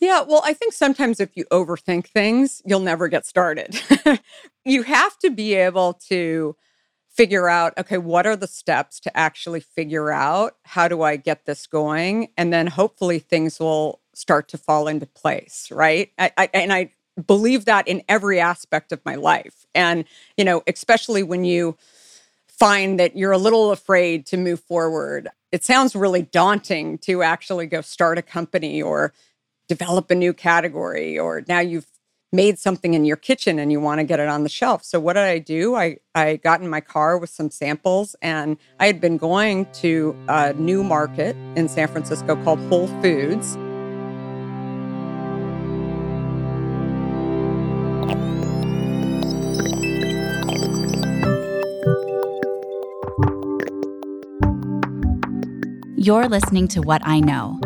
Yeah, well, I think sometimes if you overthink things, you'll never get started. you have to be able to figure out okay, what are the steps to actually figure out how do I get this going? And then hopefully things will start to fall into place, right? I, I, and I believe that in every aspect of my life. And, you know, especially when you find that you're a little afraid to move forward, it sounds really daunting to actually go start a company or develop a new category or now you've made something in your kitchen and you want to get it on the shelf. So what did I do? I I got in my car with some samples and I had been going to a new market in San Francisco called Whole Foods. You're listening to What I Know.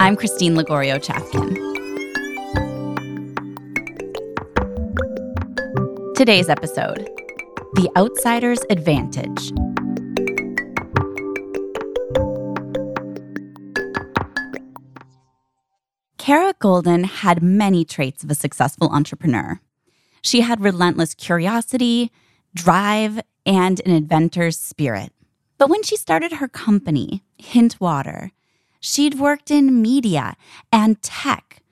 I'm Christine Lagorio Chafkin. Today's episode The Outsider's Advantage. Kara Goldin had many traits of a successful entrepreneur. She had relentless curiosity, drive, and an inventor's spirit. But when she started her company, Hint Water, she'd worked in media and tech,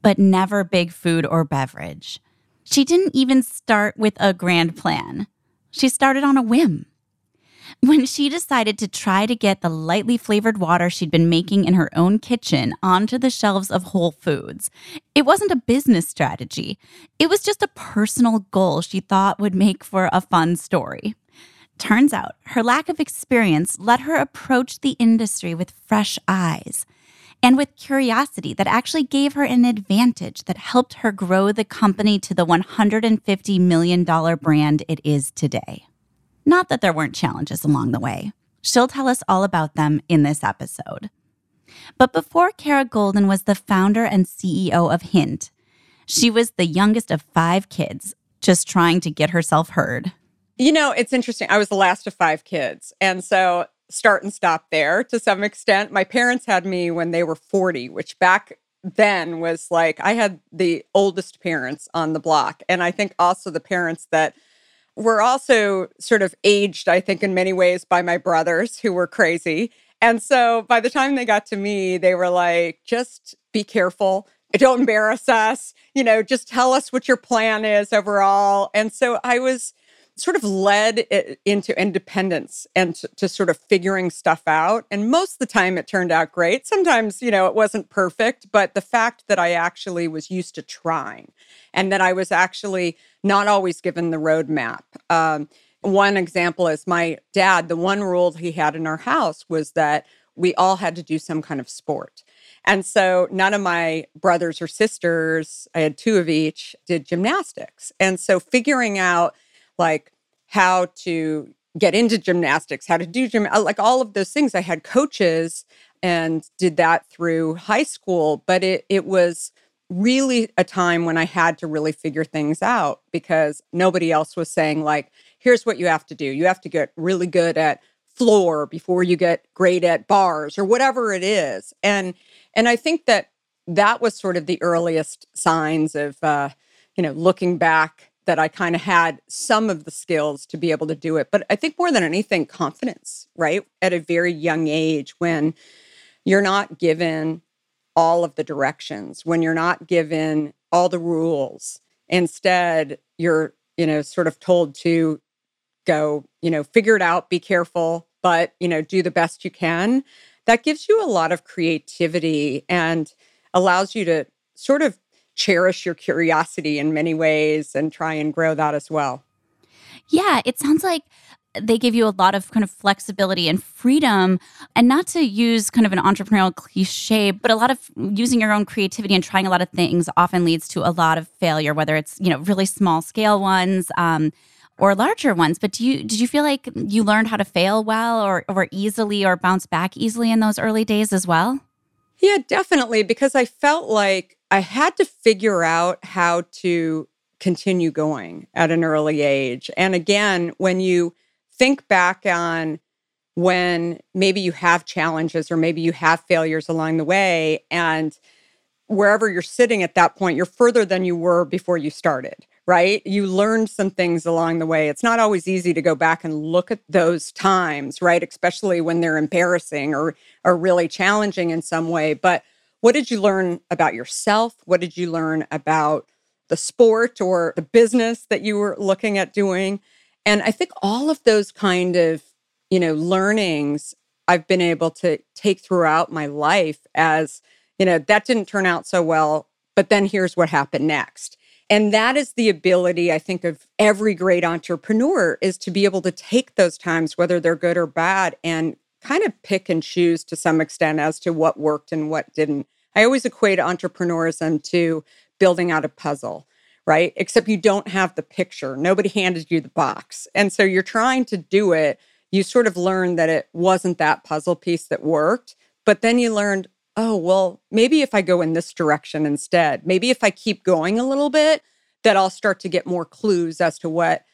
but never big food or beverage. She didn't even start with a grand plan. She started on a whim. When she decided to try to get the lightly flavored water she'd been making in her own kitchen onto the shelves of Whole Foods, it wasn't a business strategy. It was just a personal goal she thought would make for a fun story. Turns out her lack of experience let her approach the industry with fresh eyes and with curiosity that actually gave her an advantage that helped her grow the company to the $150 million brand it is today. Not that there weren't challenges along the way. She'll tell us all about them in this episode. But before Kara Goldin was the founder and CEO of Hint, she was the youngest of five kids, just trying to get herself heard. You know, it's interesting. I was the last of five kids. And so start and stop there to some extent. My parents had me when they were 40, which back then was like I had the oldest parents on the block. And I think also the parents that were also sort of aged, I think, in many ways by my brothers who were crazy. And so by the time they got to me, they were like, just be careful. Don't embarrass us. You know, just tell us what your plan is overall. And so I was sort of led into independence and to, to, sort of figuring stuff out. And most of the time it turned out great. Sometimes, you know, it wasn't perfect, but the fact that I actually was used to trying and that I was actually not always given the roadmap. Um, one example is my dad, the one rule he had in our house was that we all had to do some kind of sport. And so none of my brothers or sisters, I had two of each, did gymnastics. And so figuring out like how to get into gymnastics, how to do gym, uh, like all of those things. I had coaches and did that through high school, but it it was really a time when I had to really figure things out because nobody else was saying like, here's what you have to do. You have to get really good at floor before you get great at bars or whatever it is. And and I think that that was sort of the earliest signs of uh, you know, looking back that I kind of had some of the skills to be able to do it. But I think more than anything, confidence, right? At a very young age, when you're not given all of the directions, when you're not given all the rules, instead, you're, you know, sort of told to go, you know, figure it out, be careful, but, you know, do the best you can. That gives you a lot of creativity and allows you to sort of cherish your curiosity in many ways and try and grow that as well. Yeah, it sounds like they give you a lot of kind of flexibility and freedom and not to use kind of an entrepreneurial cliche but a lot of using your own creativity and trying a lot of things often leads to a lot of failure whether it's you know really small scale ones um, or larger ones but do you did you feel like you learned how to fail well or or easily or bounce back easily in those early days as well yeah definitely because i felt like I had to figure out how to continue going at an early age. And again, when you think back on when maybe you have challenges or maybe you have failures along the way and wherever you're sitting at that point, you're further than you were before you started, right? You learned some things along the way. It's not always easy to go back and look at those times, right? Especially when they're embarrassing or or really challenging in some way. But what did you learn about yourself? What did you learn about the sport or the business that you were looking at doing? And I think all of those kind of, you know, learnings I've been able to take throughout my life as, you know, that didn't turn out so well, but then here's what happened next. And that is the ability, I think, of every great entrepreneur is to be able to take those times, whether they're good or bad, and kind of pick and choose to some extent as to what worked and what didn't. I always equate entrepreneurism to building out a puzzle right? Except you don't have the picture. Nobody handed you the box. And so you're trying to do it. You sort of learn that it wasn't that puzzle piece that worked. But then you learned, oh, well, maybe if I go in this direction instead, maybe if I keep going a little bit, that I'll start to get more clues as to what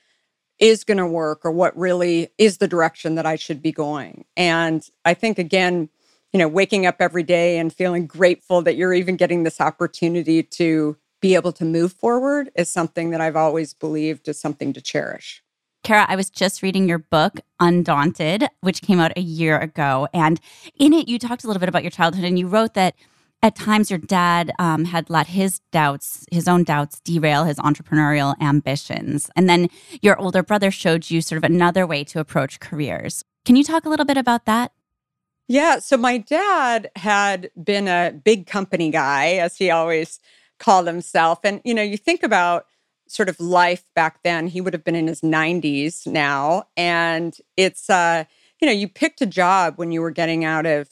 is going to work or what really is the direction that I should be going. And I think, again, you know, waking up every day and feeling grateful that you're even getting this opportunity to be able to move forward is something that I've always believed is something to cherish. Kara, I was just reading your book, Undaunted, which came out a year ago. And in it, you talked a little bit about your childhood and you wrote that at times your dad um, had let his doubts, his own doubts, derail his entrepreneurial ambitions. And then your older brother showed you sort of another way to approach careers. Can you talk a little bit about that? Yeah. So my dad had been a big company guy, as he always called himself. And, you know, you think about sort of life back then, he would have been in his 90s now. And it's, uh, you know, you picked a job when you were getting out of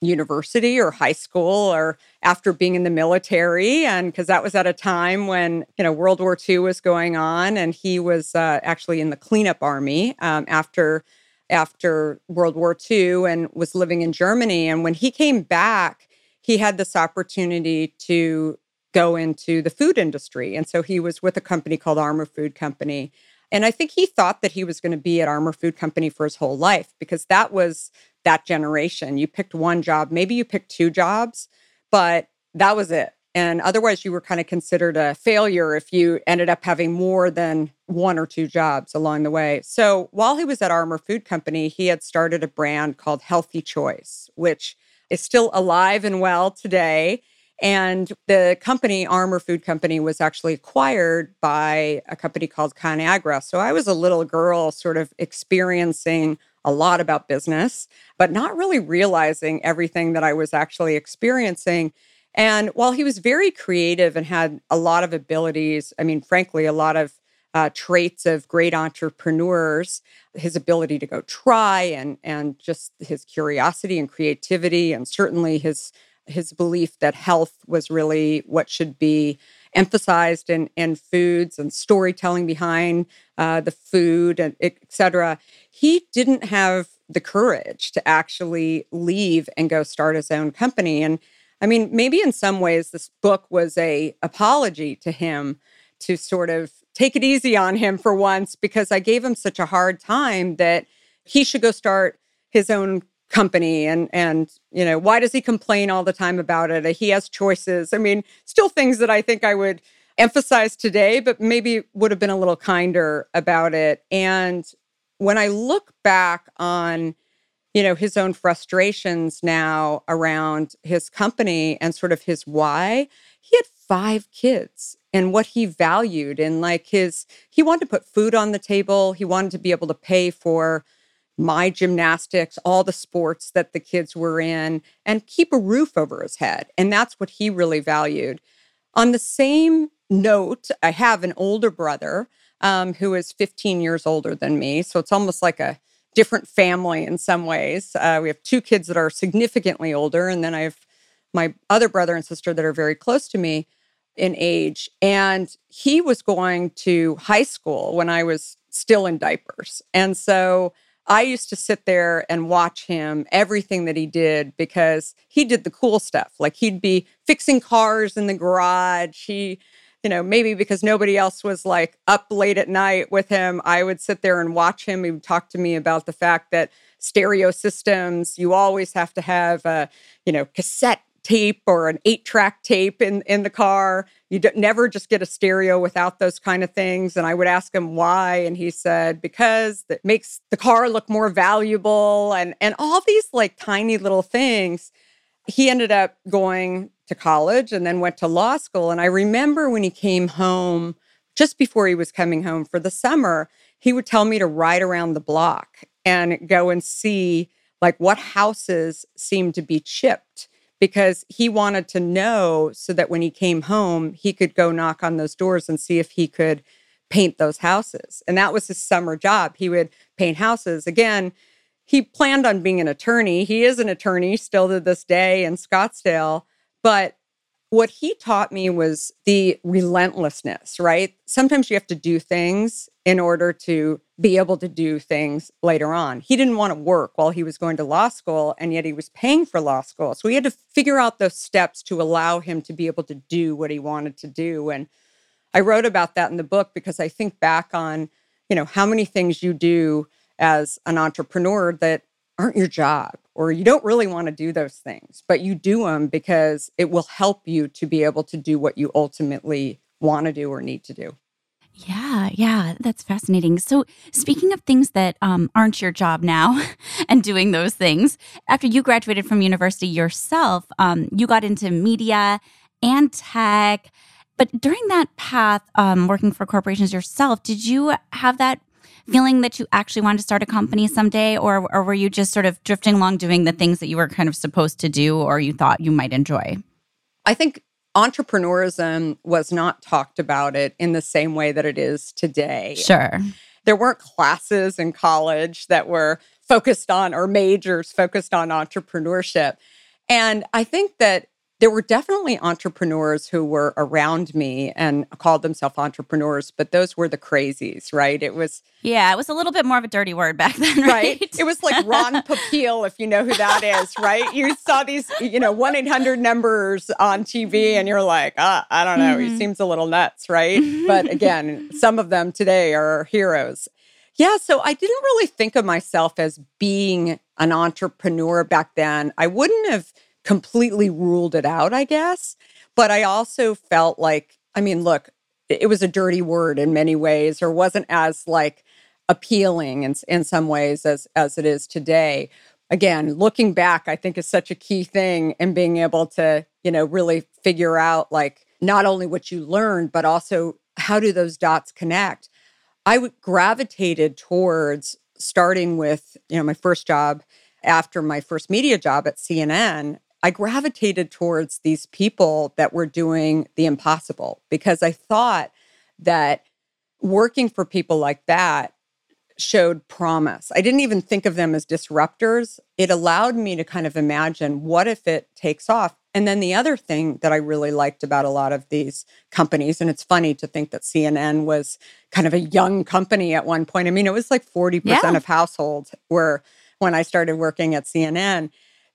university or high school or after being in the military. And because that was at a time when, you know, World War II was going on. And he was uh, actually in the cleanup army um, after after World War II and was living in Germany. And when he came back, he had this opportunity to go into the food industry. And so he was with a company called Armour Food Company. And I think he thought that he was going to be at Armour Food Company for his whole life because that was that generation. You picked one job, maybe you picked two jobs, but that was it. And otherwise, you were kind of considered a failure if you ended up having more than one or two jobs along the way. So while he was at Armour Food Company, he had started a brand called Healthy Choice, which is still alive and well today. And the company, Armour Food Company, was actually acquired by a company called ConAgra. So I was a little girl sort of experiencing a lot about business, but not really realizing everything that I was actually experiencing. And while he was very creative and had a lot of abilities, I mean, frankly, a lot of uh, traits of great entrepreneurs, his ability to go try and and just his curiosity and creativity, and certainly his his belief that health was really what should be emphasized in, in foods and storytelling behind uh, the food and et cetera. He didn't have the courage to actually leave and go start his own company. And I mean, maybe in some ways this book was a apology to him to sort of take it easy on him for once because I gave him such a hard time that he should go start his own company and and you know why does he complain all the time about it? He has choices. I mean still things that i think i would emphasize today but maybe would have been a little kinder about it. And when i look back on you know his own frustrations now around his company and sort of his why he had five kids and what he valued and like his he wanted to put food on the table. He wanted to be able to pay for my gymnastics, all the sports that the kids were in, and keep a roof over his head. And that's what he really valued. On the same note, I have an older brother um, who is 15 years older than me. So it's almost like a different family in some ways. Uh, we have two kids that are significantly older, and then I have my other brother and sister that are very close to me in age. And he was going to high school when I was still in diapers. And so I used to sit there and watch him, everything that he did, because he did the cool stuff. Like he'd be fixing cars in the garage. He, you know, maybe because nobody else was like up late at night with him, I would sit there and watch him. He would talk to me about the fact that stereo systems, you always have to have a, you know, cassette tape or an eight track tape in, in the car. You never just get a stereo without those kind of things. And I would ask him why. And he said, because that makes the car look more valuable and, and all these like tiny little things. He ended up going to college and then went to law school. And I remember when he came home, just before he was coming home for the summer, he would tell me to ride around the block and go and see like what houses seemed to be chipped because he wanted to know so that when he came home, he could go knock on those doors and see if he could paint those houses. And that was his summer job. He would paint houses. Again, he planned on being an attorney. He is an attorney still to this day in Scottsdale. But what he taught me was the relentlessness, right? Sometimes you have to do things in order to be able to do things later on. He didn't want to work while he was going to law school, and yet he was paying for law school. So he had to figure out those steps to allow him to be able to do what he wanted to do. And I wrote about that in the book because I think back on, you know, how many things you do as an entrepreneur that aren't your job or you don't really want to do those things, but you do them because it will help you to be able to do what you ultimately want to do or need to do. Yeah, yeah, that's fascinating. So, speaking of things that um, aren't your job now and doing those things, after you graduated from university yourself, um, you got into media and tech. But during that path, um, working for corporations yourself, did you have that feeling that you actually wanted to start a company someday, or, or were you just sort of drifting along doing the things that you were kind of supposed to do or you thought you might enjoy? I think entrepreneurism was not talked about it in the same way that it is today. Sure. There weren't classes in college that were focused on or majors focused on entrepreneurship. And I think that there were definitely entrepreneurs who were around me and called themselves entrepreneurs, but those were the crazies, right? It was yeah, it was a little bit more of a dirty word back then, right? right? It was like Ron Popeil, if you know who that is, right? You saw these, you know, one eight hundred numbers on TV, and you're like, ah, I don't know, mm-hmm. he seems a little nuts, right? but again, some of them today are heroes. Yeah, so I didn't really think of myself as being an entrepreneur back then. I wouldn't have completely ruled it out, I guess. But I also felt like, I mean, look, it was a dirty word in many ways, or wasn't as like appealing in, in some ways as as it is today. Again, looking back, I think is such a key thing and being able to, you know, really figure out like not only what you learned, but also how do those dots connect. I gravitated towards starting with, you know, my first job after my first media job at CNN I gravitated towards these people that were doing the impossible because I thought that working for people like that showed promise. I didn't even think of them as disruptors. It allowed me to kind of imagine what if it takes off. And then the other thing that I really liked about a lot of these companies, and it's funny to think that CNN was kind of a young company at one point. I mean, it was like 40% yeah. of households were when I started working at CNN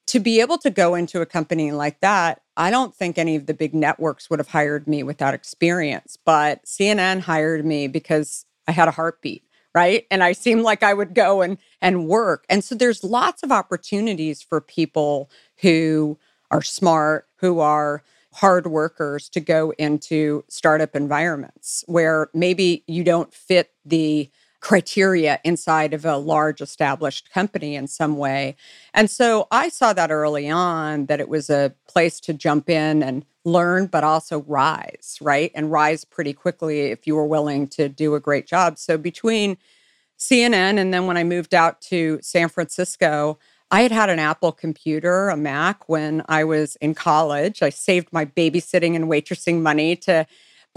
to be able to go into a company like that, I don't think any of the big networks would have hired me without experience. But CNN hired me because I had a heartbeat, right? And I seemed like I would go and and work. And so there's lots of opportunities for people who are smart, who are hard workers to go into startup environments where maybe you don't fit the criteria inside of a large established company in some way. And so I saw that early on that it was a place to jump in and learn, but also rise, right? And rise pretty quickly if you were willing to do a great job. So between CNN and then when I moved out to San Francisco, I had had an Apple computer, a Mac, when I was in college. I saved my babysitting and waitressing money to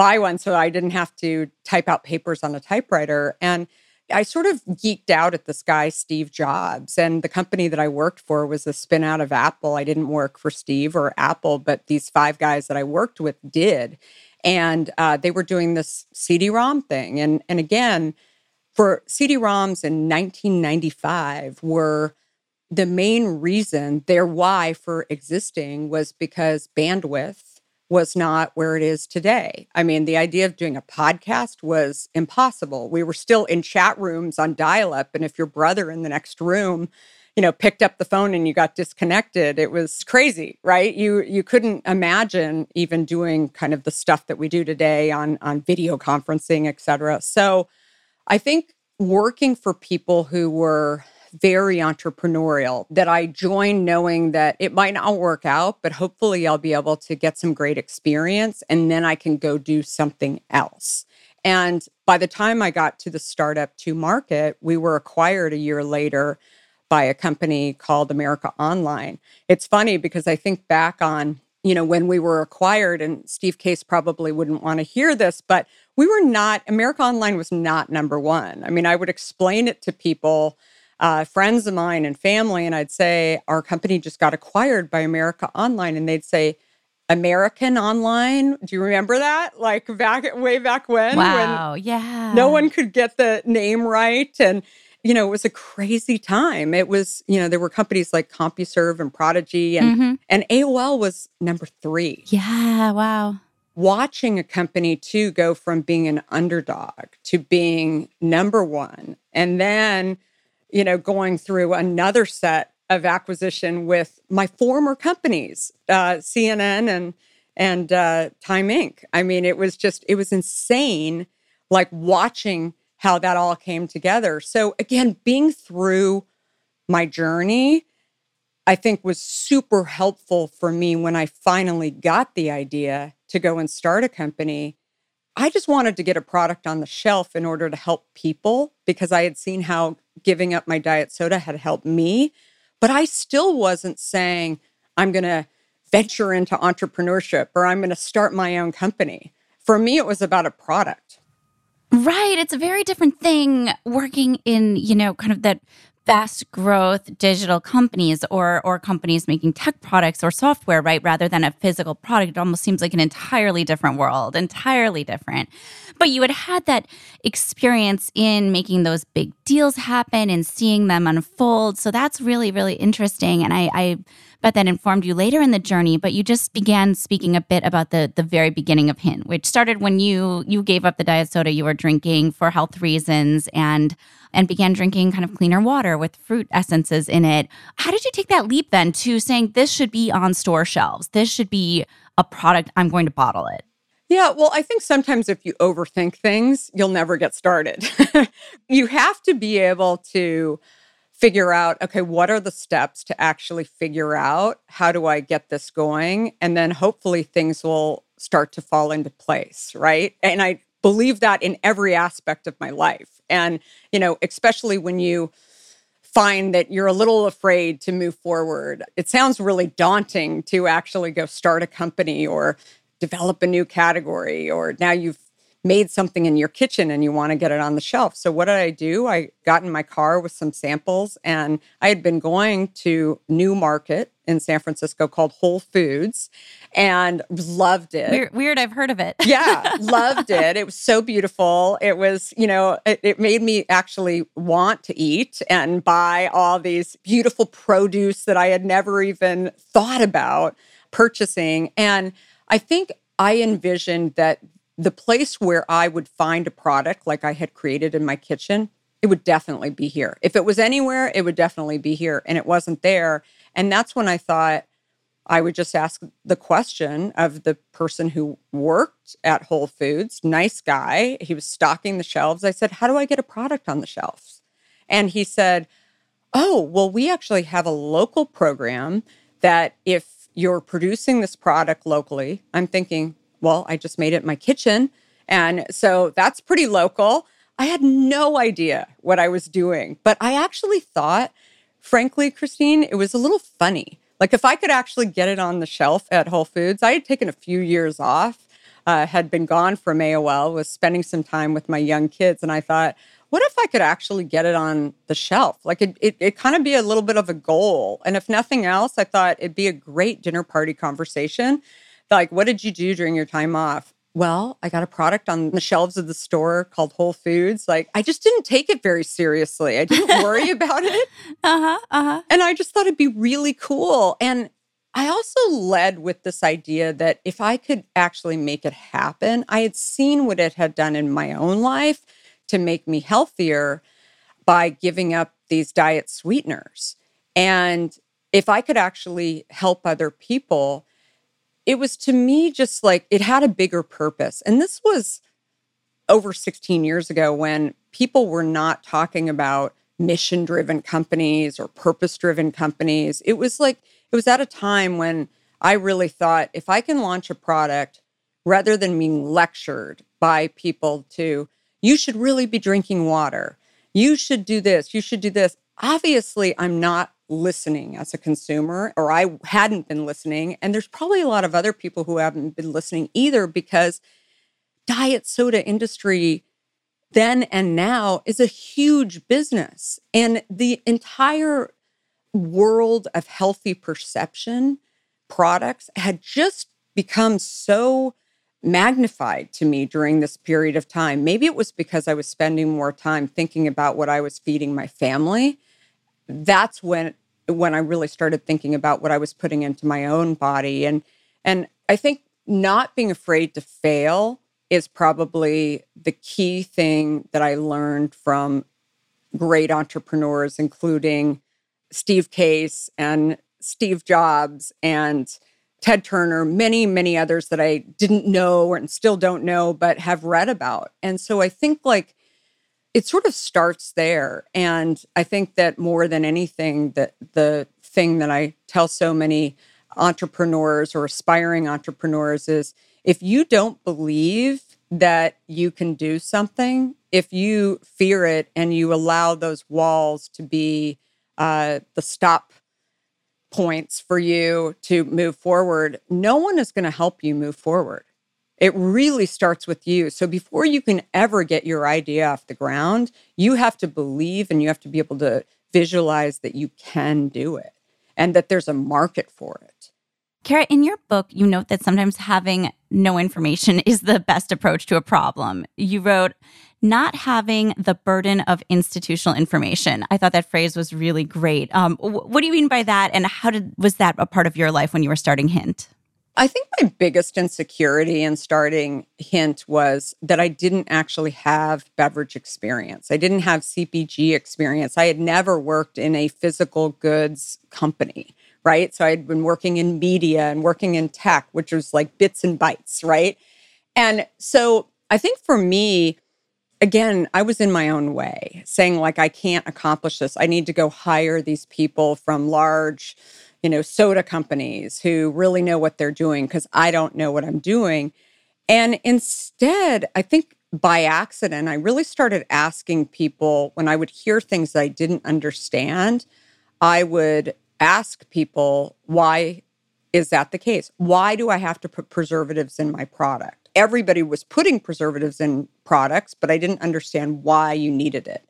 buy one so I didn't have to type out papers on a typewriter. And I sort of geeked out at this guy, Steve Jobs. And the company that I worked for was a spin out of Apple. I didn't work for Steve or Apple, but these five guys that I worked with did. And uh, they were doing this CD ROM thing. And, and again, for CD ROMs in 1995 were the main reason, their why for existing was because bandwidth was not where it is today. I mean, the idea of doing a podcast was impossible. We were still in chat rooms on dial up. And if your brother in the next room you know picked up the phone and you got disconnected it was crazy right you you couldn't imagine even doing kind of the stuff that we do today on on video conferencing et cetera so i think working for people who were very entrepreneurial that I joined knowing that it might not work out, but hopefully I'll be able to get some great experience and then I can go do something else. And by the time I got to the startup to market, we were acquired a year later by a company called America Online. It's funny because I think back on, you know, when we were acquired, and Steve Case probably wouldn't want to hear this, but we were not, America Online was not number one. I mean, I would explain it to people, uh, friends of mine and family, and I'd say, our company just got acquired by America Online. And they'd say, American Online. Do you remember that? Like back way back when? Wow. When yeah. No one could get the name right. And, you know, it was a crazy time. It was, you know, there were companies like CompuServe and Prodigy and Mhm. and AOL was number three. Yeah. Wow. Watching a company too go from being an underdog to being number one and then, you know, going through another set of acquisition with my former companies, uh, CNN and and uh, Time Inc. I mean, it was just it was insane, like watching how that all came together. So again, being through my journey, I think was super helpful for me when I finally got the idea to go and start a company. I just wanted to get a product on the shelf in order to help people because I had seen how giving up my diet soda had helped me. But I still wasn't saying, I'm going to venture into entrepreneurship or I'm going to start my own company. For me, it was about a product. Right. It's a very different thing working in, you know, kind of that fast growth digital companies or or companies making tech products or software, right? Rather than a physical product. It almost seems like an entirely different world, entirely different. But you had had that experience in making those big deals happen and seeing them unfold. So that's really, really interesting. And I, I bet that informed you later in the journey. But you just began speaking a bit about the the very beginning of Hint, which started when you you gave up the diet soda you were drinking for health reasons and and began drinking kind of cleaner water with fruit essences in it. How did you take that leap then to saying this should be on store shelves? This should be a product I'm going to bottle it. Yeah, well, I think sometimes if you overthink things, you'll never get started. you have to be able to figure out okay, what are the steps to actually figure out how do I get this going? And then hopefully things will start to fall into place, right? And I believe that in every aspect of my life. And, you know, especially when you find that you're a little afraid to move forward. It sounds really daunting to actually go start a company or develop a new category, or now you've made something in your kitchen and you want to get it on the shelf. So, what did I do? I got in my car with some samples, and I had been going to New Market in San Francisco called Whole Foods and loved it. Weird, weird I've heard of it. yeah, loved it. It was so beautiful. It was, you know, it, it, made me actually want to eat and buy all these beautiful produce that I had never even thought about purchasing. And I think I envisioned that the place where I would find a product like I had created in my kitchen, it would definitely be here. If it was anywhere, it would definitely be here. And it wasn't there. And that's when I thought I would just ask the question of the person who worked at Whole Foods, nice guy. He was stocking the shelves. I said, How do I get a product on the shelves? And he said, Oh, well, we actually have a local program that if you're producing this product locally, I'm thinking, well, I just made it in my kitchen. And so that's pretty local. I had no idea what I was doing, but I actually thought, frankly, Christine, it was a little funny. Like if I could actually get it on the shelf at Whole Foods, I had taken a few years off, uh, had been gone from AOL, was spending some time with my young kids. And I thought, what if I could actually get it on the shelf? Like it, it, it kind of be a little bit of a goal. And if nothing else, I thought it'd be a great dinner party conversation like, what did you do during your time off? Well, I got a product on the shelves of the store called Whole Foods. Like, I just didn't take it very seriously. I didn't worry about it. Uh huh. Uh huh. And I just thought it'd be really cool. And I also led with this idea that if I could actually make it happen, I had seen what it had done in my own life to make me healthier by giving up these diet sweeteners. And if I could actually help other people, it was to me just like it had a bigger purpose. And this was over 16 years ago when people were not talking about mission driven companies or purpose driven companies. It was like, it was at a time when I really thought if I can launch a product rather than being lectured by people to, you should really be drinking water. You should do this. You should do this. Obviously, I'm not listening as a consumer, or I hadn't been listening. And there's probably a lot of other people who haven't been listening either because diet soda industry then and now is a huge business. And the entire world of healthy perception products had just become so magnified to me during this period of time. Maybe it was because I was spending more time thinking about what I was feeding my family. That's when when I really started thinking about what I was putting into my own body and and I think not being afraid to fail is probably the key thing that I learned from great entrepreneurs including Steve Case and Steve Jobs and Ted Turner, many, many others that I didn't know and still don't know, but have read about. And so I think like it sort of starts there. And I think that more than anything, that the thing that I tell so many entrepreneurs or aspiring entrepreneurs is if you don't believe that you can do something, if you fear it and you allow those walls to be uh, the stop points for you to move forward, no one is going to help you move forward. It really starts with you. So before you can ever get your idea off the ground, you have to believe and you have to be able to visualize that you can do it and that there's a market for it. Kara, in your book, you note that sometimes having no information is the best approach to a problem. You wrote, not having the burden of institutional information. I thought that phrase was really great. Um, what do you mean by that? And how did was that a part of your life when you were starting Hint? I think my biggest insecurity in starting Hint was that I didn't actually have beverage experience. I didn't have CPG experience. I had never worked in a physical goods company, right? So I'd been working in media and working in tech, which was like bits and bytes, right? And so I think for me, again, I was in my own way, saying, like, I can't accomplish this. I need to go hire these people from large, you know, soda companies who really know what they're doing because I don't know what I'm doing. And instead, I think by accident, I really started asking people when I would hear things that I didn't understand, I would ask people, why is that the case? Why do I have to put preservatives in my product? everybody was putting preservatives in products, but I didn't understand why you needed it.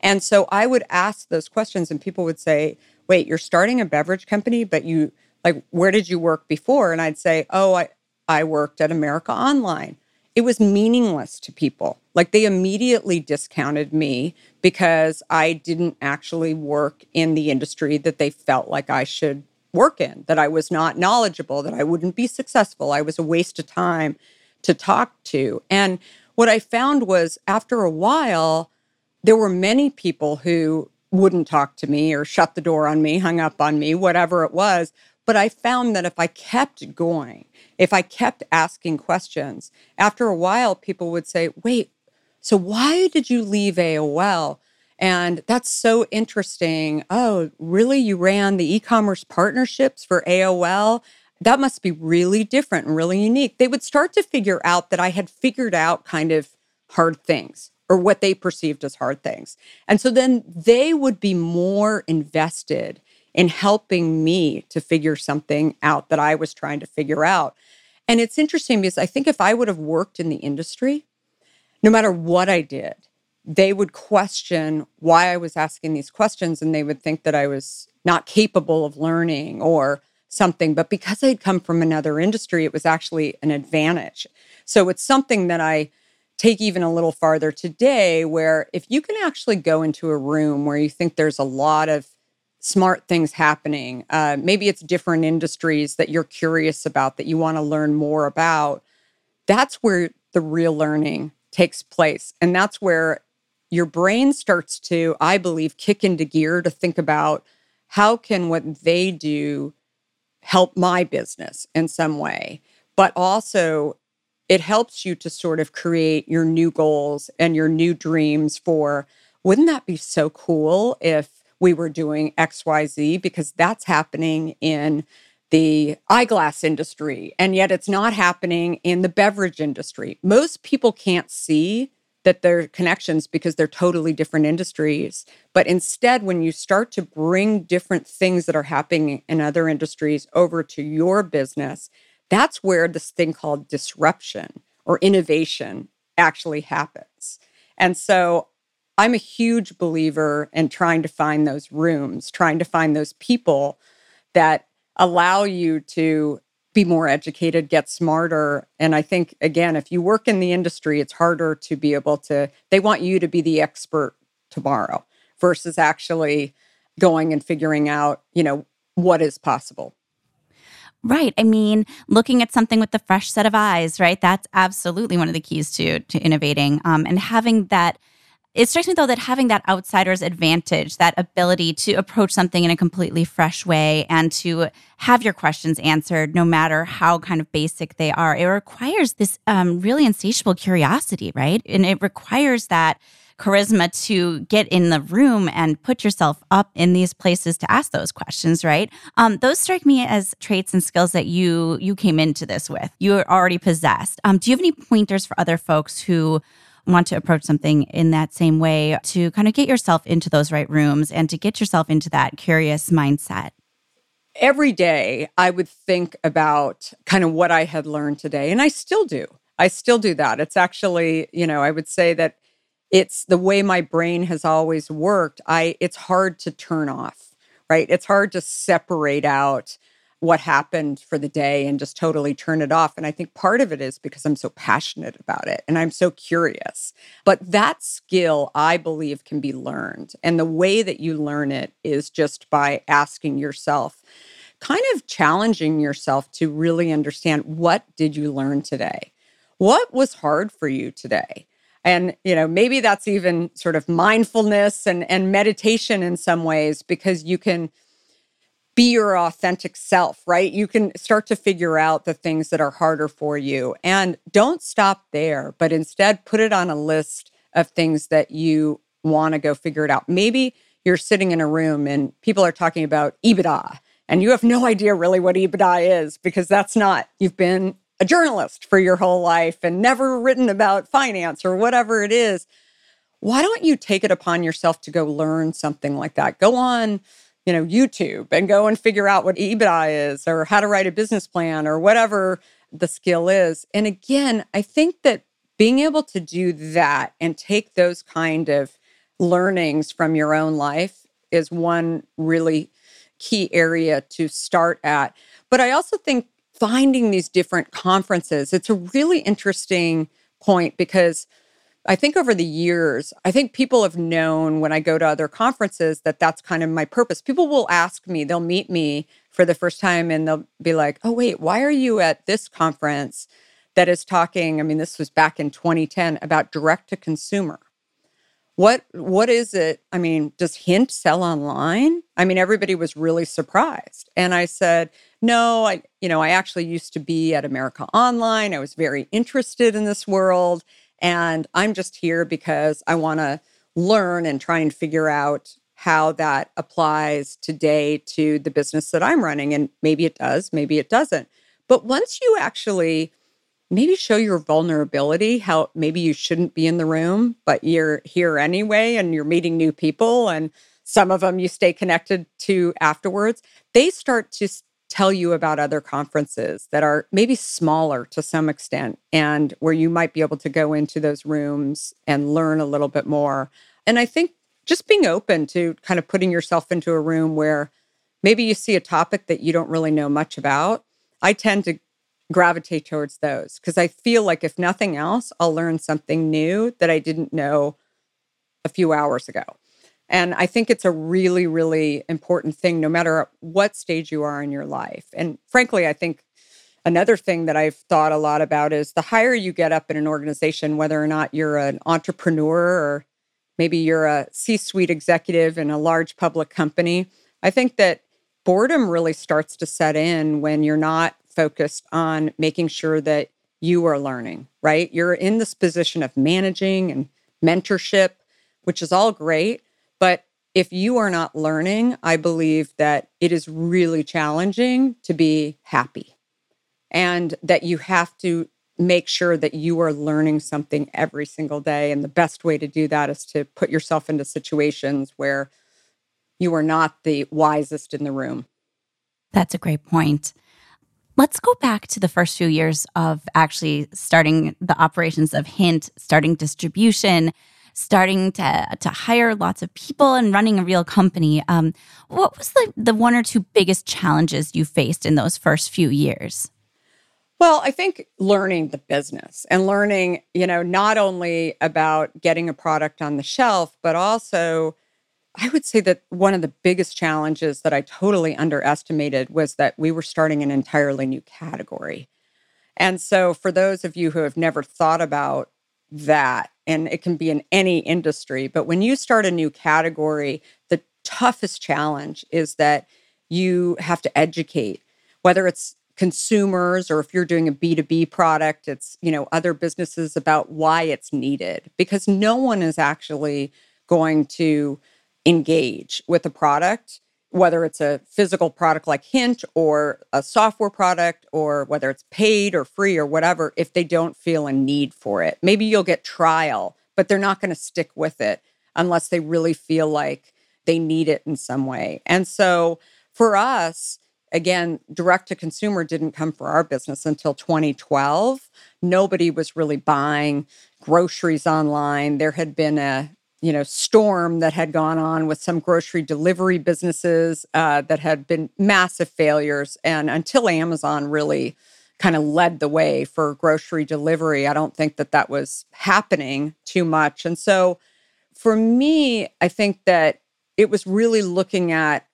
And so I would ask those questions, and people would say, Wait, you're starting a beverage company, but you like, where did you work before? And I'd say, Oh, I, I worked at America Online. It was meaningless to people. Like they immediately discounted me because I didn't actually work in the industry that they felt like I should work in, that I was not knowledgeable, that I wouldn't be successful. I was a waste of time to talk to. And what I found was after a while, there were many people who wouldn't talk to me or shut the door on me, hung up on me, whatever it was. But I found that if I kept going, if I kept asking questions, after a while, people would say, Wait, so why did you leave AOL? And that's so interesting. Oh, really? You ran the e commerce partnerships for AOL? that must be really different and really unique. They would start to figure out that I had figured out kind of hard things or what they perceived as hard things. And so then they would be more invested in helping me to figure something out that I was trying to figure out. And it's interesting because I think if I would have worked in the industry, no matter what I did, they would question why I was asking these questions and they would think that I was not capable of learning or something. But because I'd come from another industry, it was actually an advantage. So it's something that I take even a little farther today, where if you can actually go into a room where you think there's a lot of smart things happening, uh, maybe it's different industries that you're curious about that you want to learn more about, that's where the real learning takes place. And that's where your brain starts to, I believe, kick into gear to think about how can what they do help my business in some way? But also, it helps you to sort of create your new goals and your new dreams for wouldn't that be so cool if we were doing XYZ? Because that's happening in the eyeglass industry, and yet it's not happening in the beverage industry. Most people can't see that they're connections because they're totally different industries. But instead, when you start to bring different things that are happening in other industries over to your business, that's where this thing called disruption or innovation actually happens. And so I'm a huge believer in trying to find those rooms, trying to find those people that allow you to be more educated, get smarter. And I think, again, if you work in the industry, it's harder to be able to, they want you to be the expert tomorrow versus actually going and figuring out, you know, what is possible. Right. I mean, looking at something with the fresh set of eyes, right? That's absolutely one of the keys to to innovating. Um, and having that it strikes me though that having that outsider's advantage, that ability to approach something in a completely fresh way and to have your questions answered, no matter how kind of basic they are, it requires this um, really insatiable curiosity, right? And it requires that charisma to get in the room and put yourself up in these places to ask those questions right um, those strike me as traits and skills that you you came into this with you are already possessed um, do you have any pointers for other folks who want to approach something in that same way to kind of get yourself into those right rooms and to get yourself into that curious mindset? Every day, I would think about kind of what I had learned today, and I still do. I still do that. It's actually, you know, I would say that it's the way my brain has always worked. I it's hard to turn off, right? It's hard to separate out what happened for the day and just totally turn it off. And I think part of it is because I'm so passionate about it and I'm so curious. But that skill, I believe, can be learned. And the way that you learn it is just by asking yourself, kind of challenging yourself to really understand what did you learn today? What was hard for you today? And, you know, maybe that's even sort of mindfulness and, and meditation in some ways because you can be your authentic self, right? You can start to figure out the things that are harder for you. And don't stop there, but instead put it on a list of things that you want to go figure it out. Maybe you're sitting in a room and people are talking about EBITDA and you have no idea really what EBITDA is because that's not, you've been a journalist for your whole life and never written about finance or whatever it is. Why don't you take it upon yourself to go learn something like that? Go on you know, YouTube and go and figure out what EBITDA is or how to write a business plan or whatever the skill is. And again, I think that being able to do that and take those kind of learnings from your own life is one really key area to start at. But I also think finding these different conferences, it's a really interesting point because I think over the years, I think people have known when I go to other conferences that that's kind of my purpose. People will ask me, they'll meet me for the first time and they'll be like, oh, wait, why are you at this conference that is talking? I mean, this was back in 2010 about direct to consumer. What what is it? I mean, does Hint sell online? I mean, everybody was really surprised. And I said, no, I, you know, I actually used to be at America Online. I was very interested in this world. And I'm just here because I want to learn and try and figure out how that applies today to the business that I'm running. And maybe it does, maybe it doesn't. But once you actually maybe show your vulnerability, how maybe you shouldn't be in the room, but you're here anyway and you're meeting new people and some of them you stay connected to afterwards, they start to tell you about other conferences that are maybe smaller to some extent and where you might be able to go into those rooms and learn a little bit more. And I think just being open to kind of putting yourself into a room where maybe you see a topic that you don't really know much about. I tend to gravitate towards those because I feel like if nothing else, I'll learn something new that I didn't know a few hours ago. And I think it's a really, really important thing, no matter what stage you are in your life. And frankly, I think another thing that I've thought a lot about is the higher you get up in an organization, whether or not you're an entrepreneur or maybe you're a C suite executive in a large public company, I think that boredom really starts to set in when you're not focused on making sure that you are learning, right? You're in this position of managing and mentorship, which is all great. But if you are not learning, I believe that it is really challenging to be happy and that you have to make sure that you are learning something every single day. And the best way to do that is to put yourself into situations where you are not the wisest in the room. That's a great point. Let's go back to the first few years of actually starting the operations of Hint, starting distribution, starting to, to hire lots of people and running a real company. Um, what was the, the one or two biggest challenges you faced in those first few years? Well, I think learning the business and learning, you know, not only about getting a product on the shelf, but also I would say that one of the biggest challenges that I totally underestimated was that we were starting an entirely new category. And so, for those of you who have never thought about that, and it can be in any industry, but when you start a new category, the toughest challenge is that you have to educate, whether it's consumers or if you're doing a B2B product, it's, you know, other businesses about why it's needed because no one is actually going to engage with a product, whether it's a physical product like Hint or a software product, or whether it's paid or free or whatever, if they don't feel a need for it. Maybe you'll get trial, but they're not going to stick with it unless they really feel like they need it in some way. And so for us, again, direct to consumer didn't come for our business until 2012. Nobody was really buying groceries online. There had been a you know storm that had gone on with some grocery delivery businesses uh, that had been massive failures. And until amazon really kind of led the way for grocery delivery i don't think that that was happening too much. And so for me i think that it was really looking at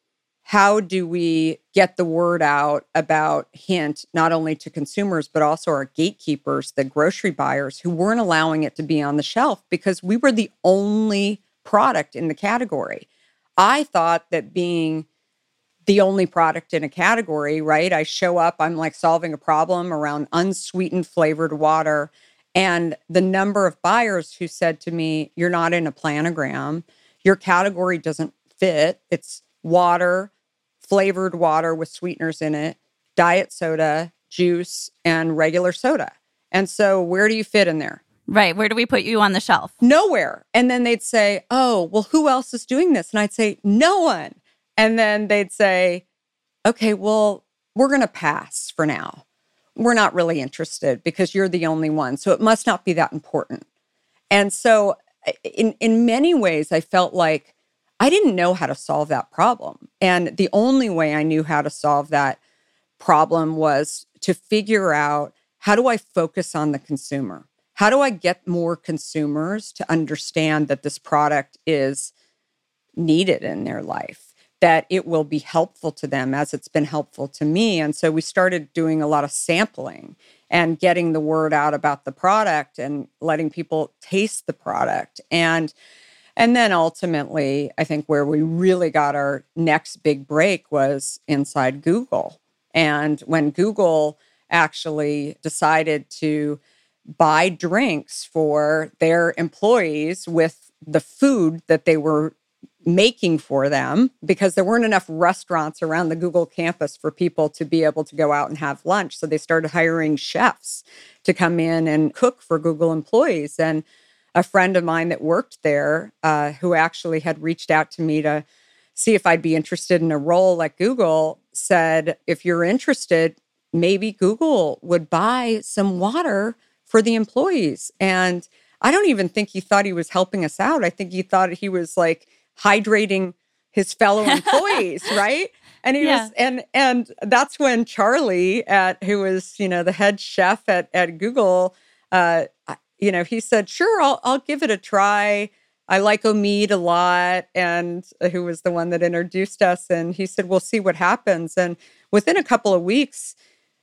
how do we get the word out about hint not only to consumers but also our gatekeepers the grocery buyers who weren't allowing it to be on the shelf because we were the only product in the category? I thought that being the only product in a category right i show up i'm like solving a problem around unsweetened flavored water and the number of buyers who said to me you're not in a planogram. Your category doesn't fit. It's water flavored water with sweeteners in it, diet soda, juice, and regular soda. And so, where do you fit in there? Right. Where do we put you on the shelf? Nowhere. And then they'd say, Oh, well, who else is doing this? And I'd say, No one. And then they'd say, Okay, well, we're going to pass for now. We're not really interested because you're the only one. So it must not be that important. And so, in, in many ways, I felt like I didn't know how to solve that problem. And the only way I knew how to solve that problem was to figure out how do I focus on the consumer? How do I get more consumers to understand that this product is needed in their life, that it will be helpful to them as it's been helpful to me? And so we started doing a lot of sampling and getting the word out about the product and letting people taste the product. And and then ultimately, I think where we really got our next big break was inside Google. And when Google actually decided to buy drinks for their employees with the food that they were making for them because there weren't enough restaurants around the Google campus for people to be able to go out and have lunch. So they started hiring chefs to come in and cook for Google employees. And a friend of mine that worked there uh, who actually had reached out to me to see if I'd be interested in a role at Google said, if you're interested, maybe Google would buy some water for the employees. And I don't even think he thought he was helping us out. I think he thought he was like hydrating his fellow employees, right? And he yeah. was and and that's when Charlie Ayers who was, you know, the head chef at at Google uh you know, he said, "Sure, I'll I'll give it a try." I like Omid a lot, and uh, who was the one that introduced us. And he said, "We'll see what happens." And within a couple of weeks,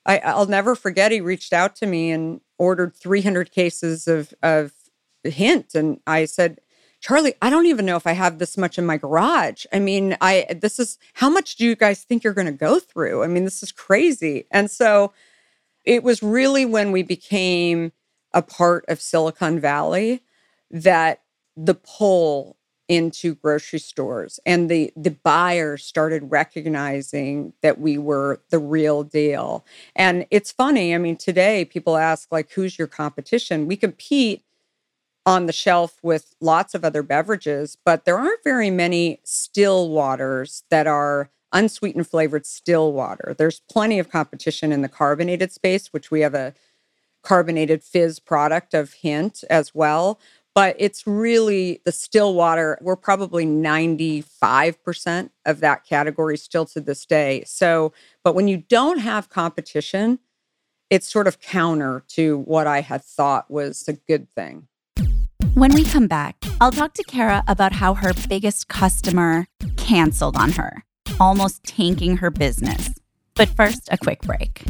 I, will never forget. He reached out to me and ordered 300 cases of of hint, and I said, Charlie, I don't even know if I have this much in my garage. I mean, I this is how much do you guys think you're going to go through? I mean, this is crazy. And so it was really when we became a part of Silicon Valley that the pull into grocery stores and the the buyers started recognizing that we were the real deal. And it's funny i mean today people ask like who's your competition? We compete on the shelf with lots of other beverages but there aren't very many still waters that are unsweetened flavored still water. There's plenty of competition in the carbonated space which we have a carbonated fizz product of hint as well but it's really the still water. We're probably 95% of that category still to this day. So, but when you don't have competition, it's sort of counter to what I had thought was a good thing. When we come back, I'll talk to Kara about how her biggest customer canceled on her, almost tanking her business. But first, a quick break.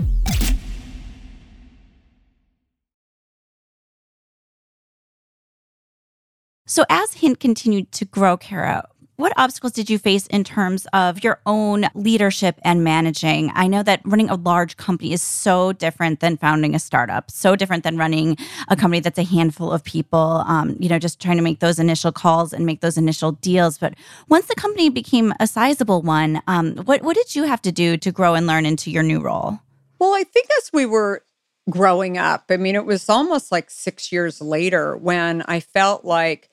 So, as Hint continued to grow, Kara, what obstacles did you face in terms of your own leadership and managing? I know that running a large company is so different than founding a startup, so different than running a company that's a handful of people, um, you know, just trying to make those initial calls and make those initial deals. But once the company became a sizable one, um, what, what did you have to do to grow and learn into your new role? Well, I think as we were growing up, I mean, it was almost like six years later when I felt like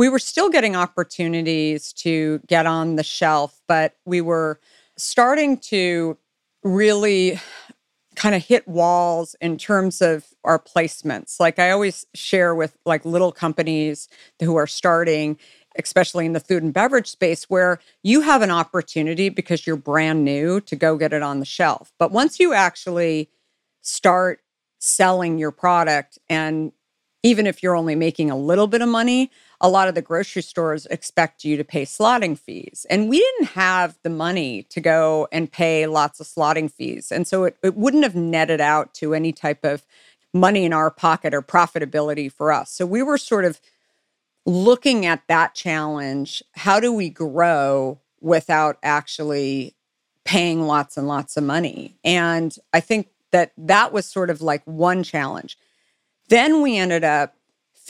we were still getting opportunities to get on the shelf, but we were starting to really kind of hit walls in terms of our placements. Like I always share with like little companies who are starting, especially in the food and beverage space, where you have an opportunity because you're brand new to go get it on the shelf. But once you actually start selling your product and even if you're only making a little bit of money, a lot of the grocery stores expect you to pay slotting fees. And we didn't have the money to go and pay lots of slotting fees. And so it, it wouldn't have netted out to any type of money in our pocket or profitability for us. So we were sort of looking at that challenge. How do we grow without actually paying lots and lots of money? And I think that that was sort of like one challenge. Then we ended up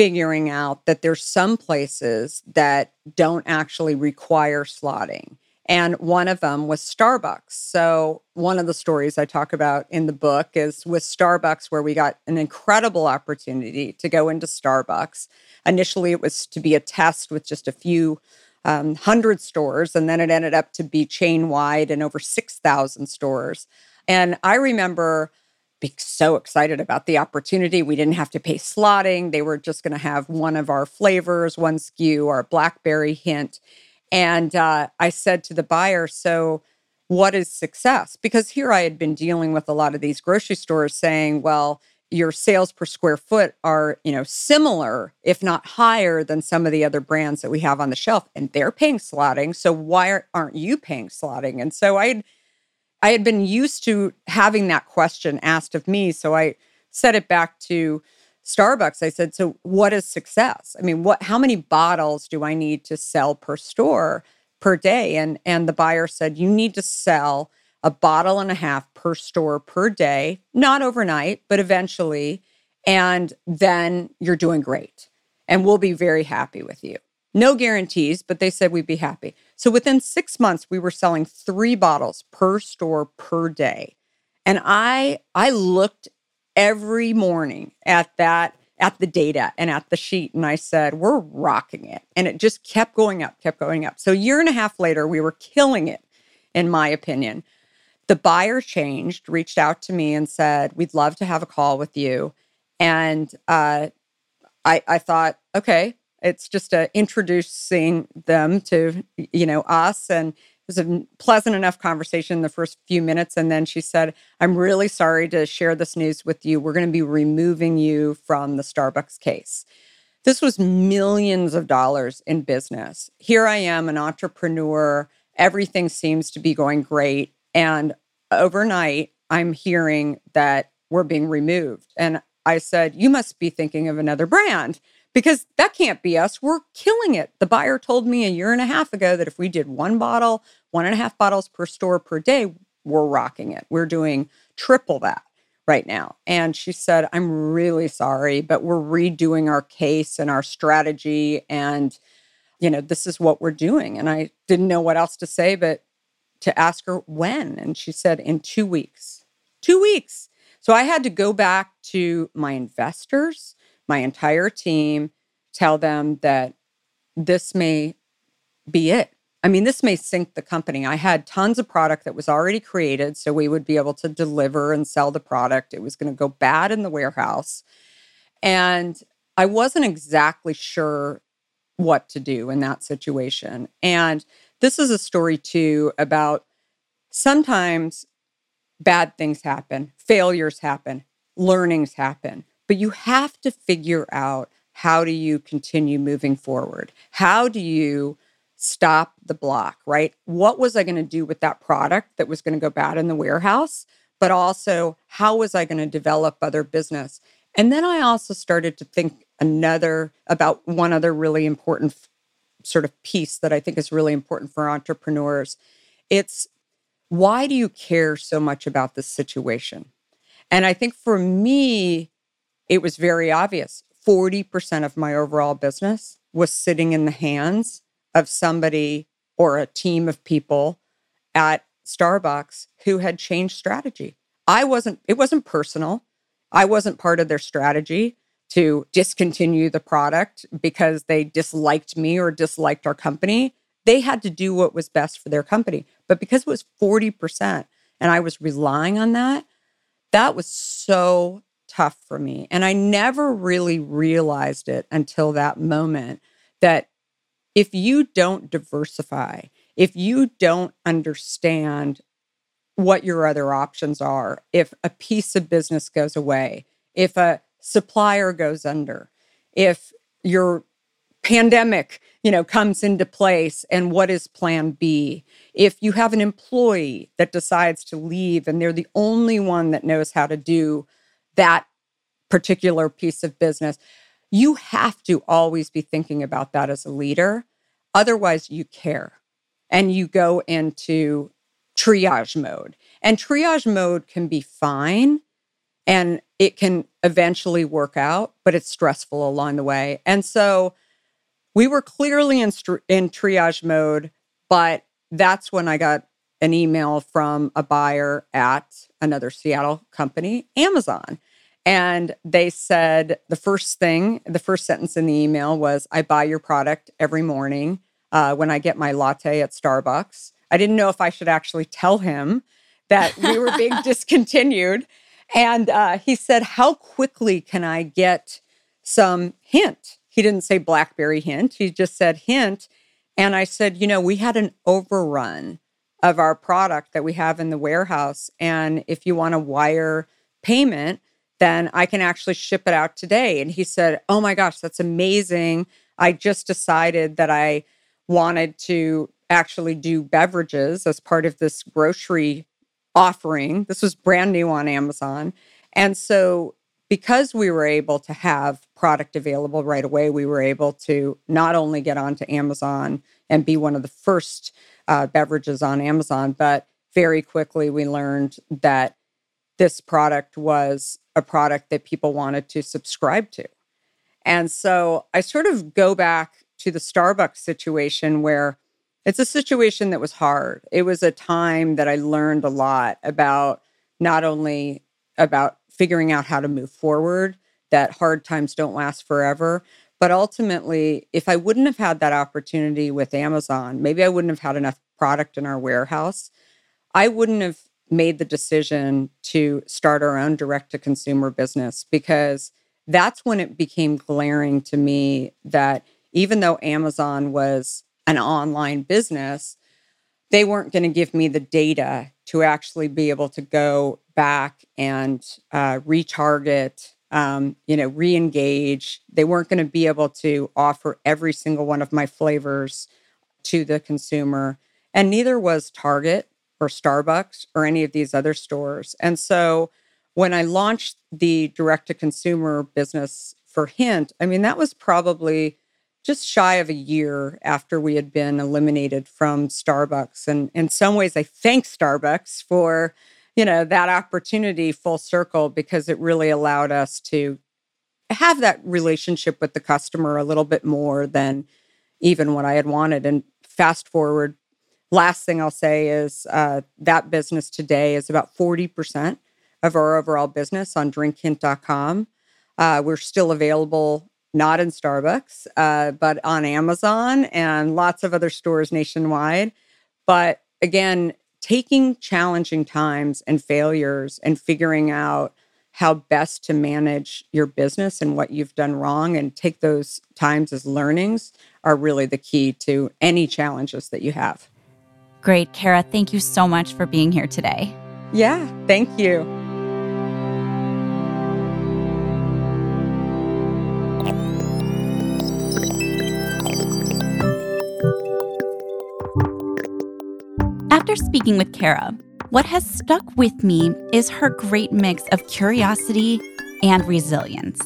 figuring out that there's some places that don't actually require slotting. And one of them was Starbucks. So, one of the stories I talk about in the book is with Starbucks, where we got an incredible opportunity to go into Starbucks. Initially, it was to be a test with just a few um, hundred stores, and then it ended up to be chain wide and over 6,000 stores. And I remember be so excited about the opportunity. We didn't have to pay slotting. They were just going to have one of our flavors, one SKU, our blackberry hint. And uh, I said to the buyer, So, what is success? Because here I had been dealing with a lot of these grocery stores saying, Well, your sales per square foot are, you know, similar, if not higher than some of the other brands that we have on the shelf. And they're paying slotting. So, why aren't you paying slotting? And so I I had been used to having that question asked of me. So I said it back to Starbucks. I said, "So what is success? I mean, what how many bottles do I need to sell per store per day?" And and the buyer said, "You need to sell a bottle and a half per store per day, not overnight, but eventually, and then you're doing great. And we'll be very happy with you." No guarantees, but they said we'd be happy. So within six months, we were selling three bottles per store per day. And I I looked every morning at that at the data and at the sheet and I said, we're rocking it. And it just kept going up, kept going up. So a year and a half later, we were killing it, in my opinion. The buyer changed, reached out to me and said, We'd love to have a call with you. And uh, I, I thought, okay, it's just uh, introducing them to you know us and it was a pleasant enough conversation the first few minutes and then she said i'm really sorry to share this news with you. We're going to be removing you from the starbucks case. This was millions of dollars in business. Here i am an entrepreneur. Everything seems to be going great and overnight i'm hearing that we're being removed and i said you must be thinking of another brand because that can't be us. We're killing it. The buyer told me a year and a half ago that if we did one bottle, one and a half bottles per store per day, we're rocking it. We're doing triple that right now. And she said, I'm really sorry, but we're redoing our case and our strategy. And, you know, this is what we're doing. And I didn't know what else to say, but to ask her when. And she said, in two weeks. Two weeks. So I had to go back to my investors, my entire team, tell them that this may be it. I mean, this may sink the company. I had tons of product that was already created, so we would be able to deliver and sell the product. It was going to go bad in the warehouse. And I wasn't exactly sure what to do in that situation. And this is a story too about sometimes bad things happen, failures happen, learnings happen, but you have to figure out how do you continue moving forward? How do you stop the block, right? What was I going to do with that product that was going to go bad in the warehouse? But also, how was I going to develop other business? And then I also started to think another about one other really important sort of piece that I think is really important for entrepreneurs. It's why do you care so much about this situation? And I think for me, it was very obvious. 40% of my overall business was sitting in the hands of somebody or a team of people at Starbucks who had changed strategy. I wasn't, it wasn't personal. I wasn't part of their strategy to discontinue the product because they disliked me or disliked our company. They had to do what was best for their company. But because it was 40% and I was relying on that, that was so tough for me. And I never really realized it until that moment that if you don't diversify, if you don't understand what your other options are, if a piece of business goes away, if a supplier goes under, if your pandemic, you know, comes into place and what is plan B? If you have an employee that decides to leave and they're the only one that knows how to do that particular piece of business, you have to always be thinking about that as a leader. Otherwise, you care and you go into triage mode. And triage mode can be fine and it can eventually work out, but it's stressful along the way. And so we were clearly in, in triage mode, but that's when I got an email from a buyer at another Seattle company, Amazon. And they said the first thing, the first sentence in the email was, I buy your product every morning uh, when I get my latte at Starbucks. I didn't know if I should actually tell him that we were being discontinued. And uh, he said, How quickly can I get some hint? He didn't say Blackberry hint, he just said hint. And I said, You know, we had an overrun of our product that we have in the warehouse. And if you want a wire payment, then I can actually ship it out today. And he said, Oh my gosh, that's amazing. I just decided that I wanted to actually do beverages as part of this grocery offering. This was brand new on Amazon. And so, because we were able to have product available right away, we were able to not only get onto Amazon and be one of the first uh, beverages on Amazon, but very quickly we learned that this product was a product that people wanted to subscribe to. And so I sort of go back to the Starbucks situation where it's a situation that was hard. It was a time that I learned a lot about not only about figuring out how to move forward, that hard times don't last forever, but ultimately, if I wouldn't have had that opportunity with Amazon, maybe I wouldn't have had enough product in our warehouse. I wouldn't have made the decision to start our own direct to consumer business because that's when it became glaring to me that even though Amazon was an online business, they weren't going to give me the data to actually be able to go back and uh, retarget, um, you know, re-engage. They weren't going to be able to offer every single one of my flavors to the consumer, and neither was Target or Starbucks or any of these other stores. And so when I launched the direct to consumer business for Hint, I mean, that was probably just shy of a year after we had been eliminated from Starbucks. And in some ways, I thank Starbucks for, you know, that opportunity full circle because it really allowed us to have that relationship with the customer a little bit more than even what I had wanted. And fast forward, last thing I'll say is uh, that business today is about 40% of our overall business on drinkhint.com. Uh, we're still available not in Starbucks, uh, but on Amazon and lots of other stores nationwide. But again, taking challenging times and failures and figuring out how best to manage your business and what you've done wrong and take those times as learnings are really the key to any challenges that you have. Great. Kara, thank you so much for being here today. Yeah, thank you. After speaking with Kara, what has stuck with me is her great mix of curiosity and resilience.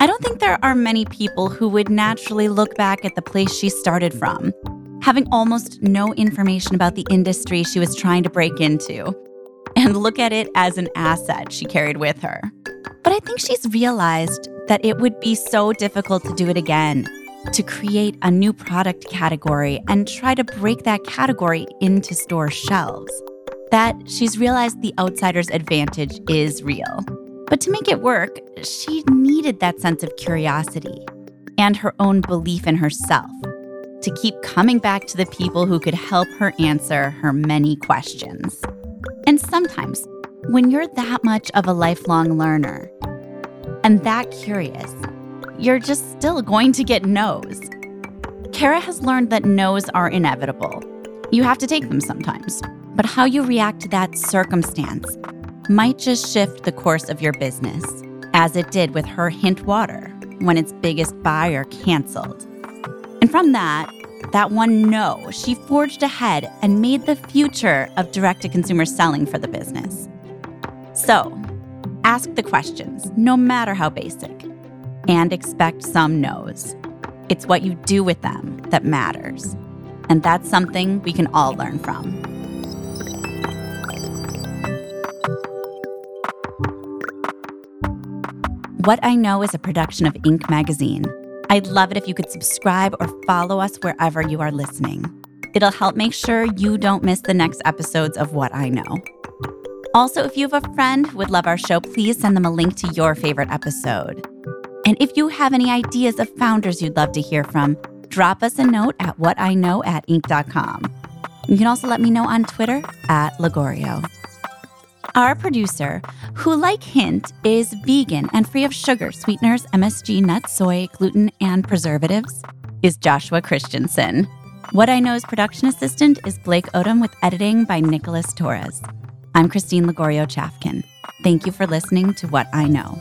I don't think there are many people who would naturally look back at the place she started from, having almost no information about the industry she was trying to break into, and look at it as an asset she carried with her. But I think she's realized that it would be so difficult to do it again to create a new product category and try to break that category into store shelves. That she's realized the outsider's advantage is real. But to make it work, she needed that sense of curiosity and her own belief in herself to keep coming back to the people who could help her answer her many questions. And sometimes, when you're that much of a lifelong learner and that curious, you're just still going to get no's. Kara has learned that no's are inevitable. You have to take them sometimes. But how you react to that circumstance might just shift the course of your business, as it did with her Hint Water when its biggest buyer canceled. And from that, that one no, she forged ahead and made the future of direct to consumer selling for the business. So, ask the questions, no matter how basic and expect some no's. It's what you do with them that matters. And that's something we can all learn from. What I Know is a production of Inc. magazine. I'd love it if you could subscribe or follow us wherever you are listening. It'll help make sure you don't miss the next episodes of What I Know. Also, if you have a friend who would love our show, please send them a link to your favorite episode. And if you have any ideas of founders you'd love to hear from, drop us a note at whatiknow at inc.com. You can also let me know on Twitter at Lagorio. Our producer, who, like Hint, is vegan and free of sugar, sweeteners, MSG, nuts, soy, gluten, and preservatives, is Joshua Christensen. What I Know's production assistant is Blake Odom with editing by Nicholas Torres. I'm Christine Lagorio Chafkin. Thank you for listening to What I Know.